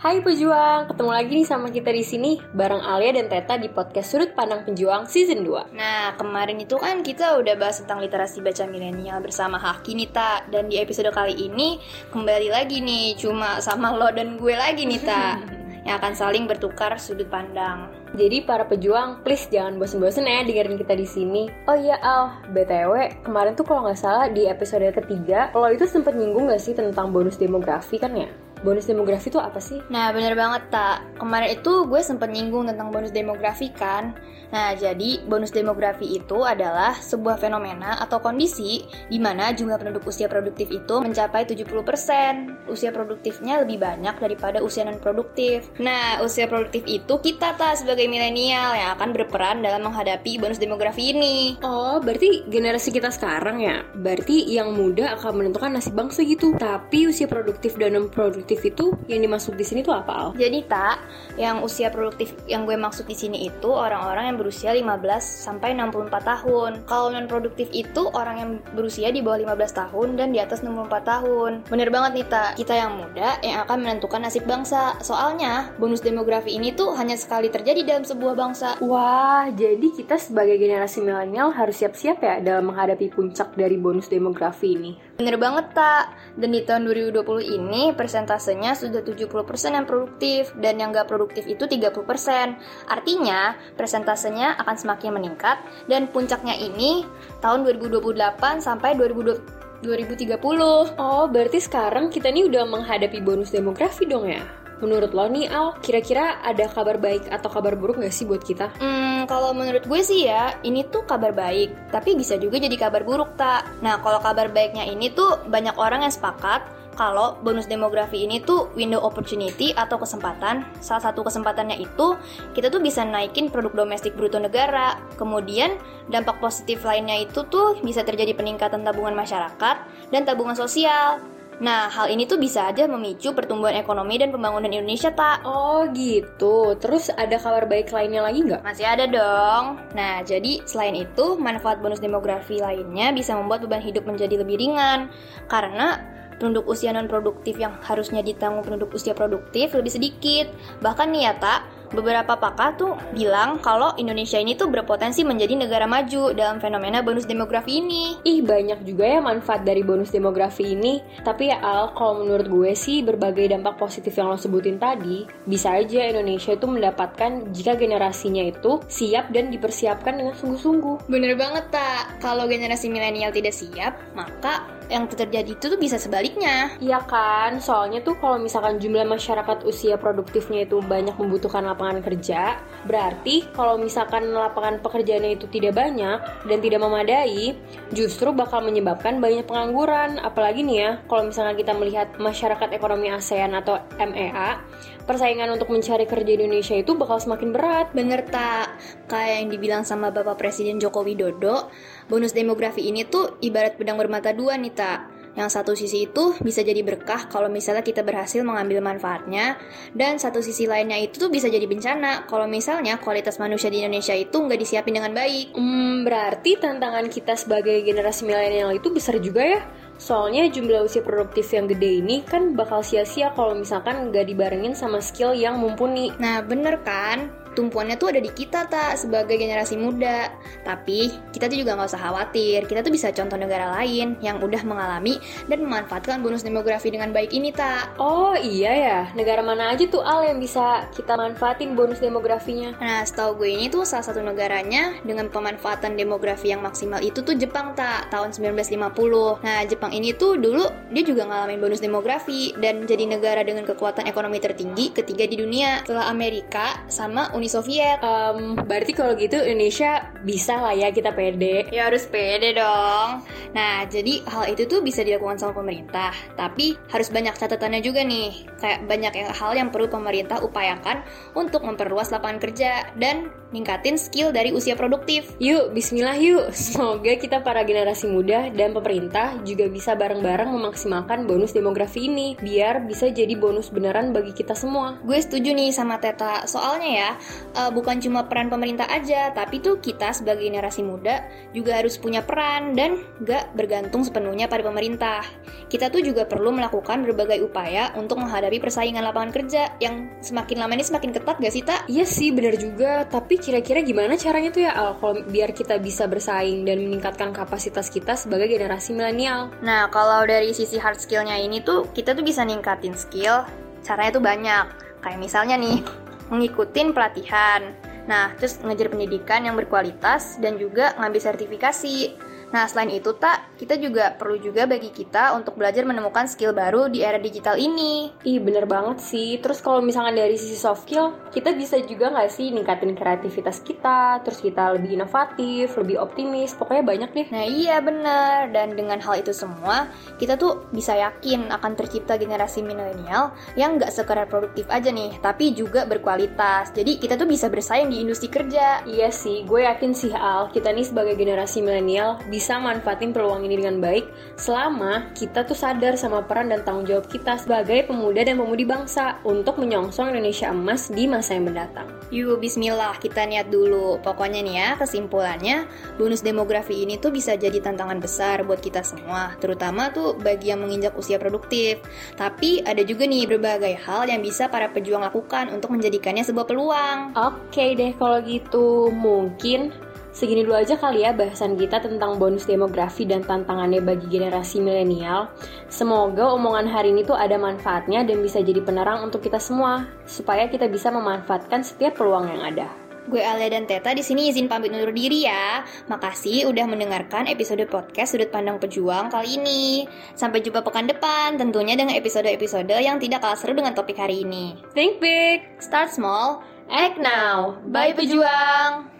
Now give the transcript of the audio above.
Hai pejuang, ketemu lagi nih sama kita di sini bareng Alia dan Teta di podcast Sudut Pandang Pejuang Season 2. Nah, kemarin itu kan kita udah bahas tentang literasi baca milenial bersama Haki Nita Dan di episode kali ini kembali lagi nih Cuma sama lo dan gue lagi Nita Yang akan saling bertukar sudut pandang Jadi para pejuang, please jangan bosen-bosen ya dengerin kita di sini. Oh iya Al, btw kemarin tuh kalau nggak salah di episode ketiga, lo itu sempet nyinggung nggak sih tentang bonus demografi kan ya? Bonus demografi itu apa sih? Nah, bener banget, Tak. Kemarin itu gue sempet nyinggung tentang bonus demografi kan. Nah, jadi bonus demografi itu adalah sebuah fenomena atau kondisi di mana jumlah penduduk usia produktif itu mencapai 70%. Usia produktifnya lebih banyak daripada usia non-produktif. Nah, usia produktif itu kita, Tak, sebagai milenial yang akan berperan dalam menghadapi bonus demografi ini. Oh, berarti generasi kita sekarang ya? Berarti yang muda akan menentukan nasib bangsa gitu. Tapi usia produktif dan non-produktif itu yang dimaksud di sini tuh apa Al? Jadi tak, yang usia produktif yang gue maksud di sini itu orang-orang yang berusia 15 sampai 64 tahun. Kalau non produktif itu orang yang berusia di bawah 15 tahun dan di atas 64 tahun. Bener banget nih tak, kita yang muda yang akan menentukan nasib bangsa. Soalnya bonus demografi ini tuh hanya sekali terjadi dalam sebuah bangsa. Wah, jadi kita sebagai generasi milenial harus siap-siap ya dalam menghadapi puncak dari bonus demografi ini. Bener banget tak, dan di tahun 2020 ini persentasenya sudah 70% yang produktif dan yang gak produktif itu 30%. Artinya, persentasenya akan semakin meningkat dan puncaknya ini tahun 2028 sampai 2020 2030. Oh, berarti sekarang kita nih udah menghadapi bonus demografi dong ya? Menurut lo nih Al, kira-kira ada kabar baik atau kabar buruk gak sih buat kita? Hmm, kalau menurut gue sih ya, ini tuh kabar baik, tapi bisa juga jadi kabar buruk tak. Nah, kalau kabar baiknya ini tuh banyak orang yang sepakat kalau bonus demografi ini tuh window opportunity atau kesempatan. Salah satu kesempatannya itu kita tuh bisa naikin produk domestik bruto negara. Kemudian dampak positif lainnya itu tuh bisa terjadi peningkatan tabungan masyarakat dan tabungan sosial. Nah, hal ini tuh bisa aja memicu pertumbuhan ekonomi dan pembangunan Indonesia, tak? Oh gitu, terus ada kabar baik lainnya lagi nggak? Masih ada dong. Nah, jadi selain itu, manfaat bonus demografi lainnya bisa membuat beban hidup menjadi lebih ringan. Karena penduduk usia non produktif yang harusnya ditanggung penduduk usia produktif lebih sedikit. Bahkan nih ya, tak, beberapa pakar tuh bilang kalau Indonesia ini tuh berpotensi menjadi negara maju dalam fenomena bonus demografi ini. Ih, banyak juga ya manfaat dari bonus demografi ini. Tapi ya Al, kalau menurut gue sih berbagai dampak positif yang lo sebutin tadi, bisa aja Indonesia itu mendapatkan jika generasinya itu siap dan dipersiapkan dengan sungguh-sungguh. Bener banget, tak. Kalau generasi milenial tidak siap, maka yang terjadi itu tuh bisa sebaliknya. Iya kan, soalnya tuh kalau misalkan jumlah masyarakat usia produktifnya itu banyak membutuhkan lapangan kerja, berarti kalau misalkan lapangan pekerjaannya itu tidak banyak dan tidak memadai, justru bakal menyebabkan banyak pengangguran. Apalagi nih ya, kalau misalkan kita melihat masyarakat ekonomi ASEAN atau MEA, persaingan untuk mencari kerja di Indonesia itu bakal semakin berat. Bener tak? Kayak yang dibilang sama Bapak Presiden Joko Widodo, bonus demografi ini tuh ibarat pedang bermata dua nih tak. Yang satu sisi itu bisa jadi berkah kalau misalnya kita berhasil mengambil manfaatnya, dan satu sisi lainnya itu tuh bisa jadi bencana kalau misalnya kualitas manusia di Indonesia itu nggak disiapin dengan baik. Hmm, berarti tantangan kita sebagai generasi milenial itu besar juga ya? Soalnya jumlah usia produktif yang gede ini kan bakal sia-sia kalau misalkan nggak dibarengin sama skill yang mumpuni. Nah, bener kan? Tumpuannya tuh ada di kita tak sebagai generasi muda. Tapi kita tuh juga nggak usah khawatir, kita tuh bisa contoh negara lain yang udah mengalami dan memanfaatkan bonus demografi dengan baik ini tak. Oh iya ya, negara mana aja tuh Al yang bisa kita manfaatin bonus demografinya? Nah setahu gue ini tuh salah satu negaranya dengan pemanfaatan demografi yang maksimal itu tuh Jepang tak tahun 1950. Nah Jepang ini tuh dulu dia juga ngalamin bonus demografi dan jadi negara dengan kekuatan ekonomi tertinggi ketiga di dunia setelah Amerika sama Uni Soviet. Um, berarti kalau gitu Indonesia bisa lah ya kita pede. Ya harus pede dong. Nah, jadi hal itu tuh bisa dilakukan sama pemerintah, tapi harus banyak catatannya juga nih. Kayak banyak hal yang perlu pemerintah upayakan untuk memperluas lapangan kerja dan ningkatin skill dari usia produktif. Yuk, bismillah yuk. Semoga kita para generasi muda dan pemerintah juga bisa bareng-bareng memaksimalkan bonus demografi ini biar bisa jadi bonus beneran bagi kita semua. Gue setuju nih sama Teta. Soalnya ya, uh, bukan cuma peran pemerintah aja, tapi tuh kita sebagai generasi muda juga harus punya peran dan gak bergantung sepenuhnya pada pemerintah. Kita tuh juga perlu melakukan berbagai upaya untuk menghadapi persaingan lapangan kerja yang semakin lama ini semakin ketat gak sih, Tak? Iya sih, bener juga. Tapi kira-kira gimana caranya tuh ya Al kalau biar kita bisa bersaing dan meningkatkan kapasitas kita sebagai generasi milenial? Nah, kalau dari sisi hard skillnya ini tuh kita tuh bisa ningkatin skill. Caranya tuh banyak. Kayak misalnya nih, mengikutin pelatihan. Nah, terus ngejar pendidikan yang berkualitas dan juga ngambil sertifikasi. Nah, selain itu, tak, kita juga perlu juga bagi kita untuk belajar menemukan skill baru di era digital ini. Ih, bener banget sih. Terus kalau misalnya dari sisi soft skill, kita bisa juga nggak sih ningkatin kreativitas kita, terus kita lebih inovatif, lebih optimis, pokoknya banyak deh. Nah, iya bener. Dan dengan hal itu semua, kita tuh bisa yakin akan tercipta generasi milenial yang nggak sekedar produktif aja nih, tapi juga berkualitas. Jadi kita tuh bisa bersaing di industri kerja. Iya sih, gue yakin sih Al, kita nih sebagai generasi milenial bisa bisa manfaatin peluang ini dengan baik selama kita tuh sadar sama peran dan tanggung jawab kita sebagai pemuda dan pemudi bangsa untuk menyongsong Indonesia emas di masa yang mendatang. Yuk bismillah kita niat dulu. Pokoknya nih ya kesimpulannya bonus demografi ini tuh bisa jadi tantangan besar buat kita semua, terutama tuh bagi yang menginjak usia produktif. Tapi ada juga nih berbagai hal yang bisa para pejuang lakukan untuk menjadikannya sebuah peluang. Oke deh kalau gitu mungkin Segini dulu aja kali ya bahasan kita tentang bonus demografi dan tantangannya bagi generasi milenial. Semoga omongan hari ini tuh ada manfaatnya dan bisa jadi penerang untuk kita semua, supaya kita bisa memanfaatkan setiap peluang yang ada. Gue Alia dan Teta di sini izin pamit undur diri ya. Makasih udah mendengarkan episode podcast Sudut Pandang Pejuang kali ini. Sampai jumpa pekan depan, tentunya dengan episode-episode yang tidak kalah seru dengan topik hari ini. Think big, start small, act now. Bye pejuang.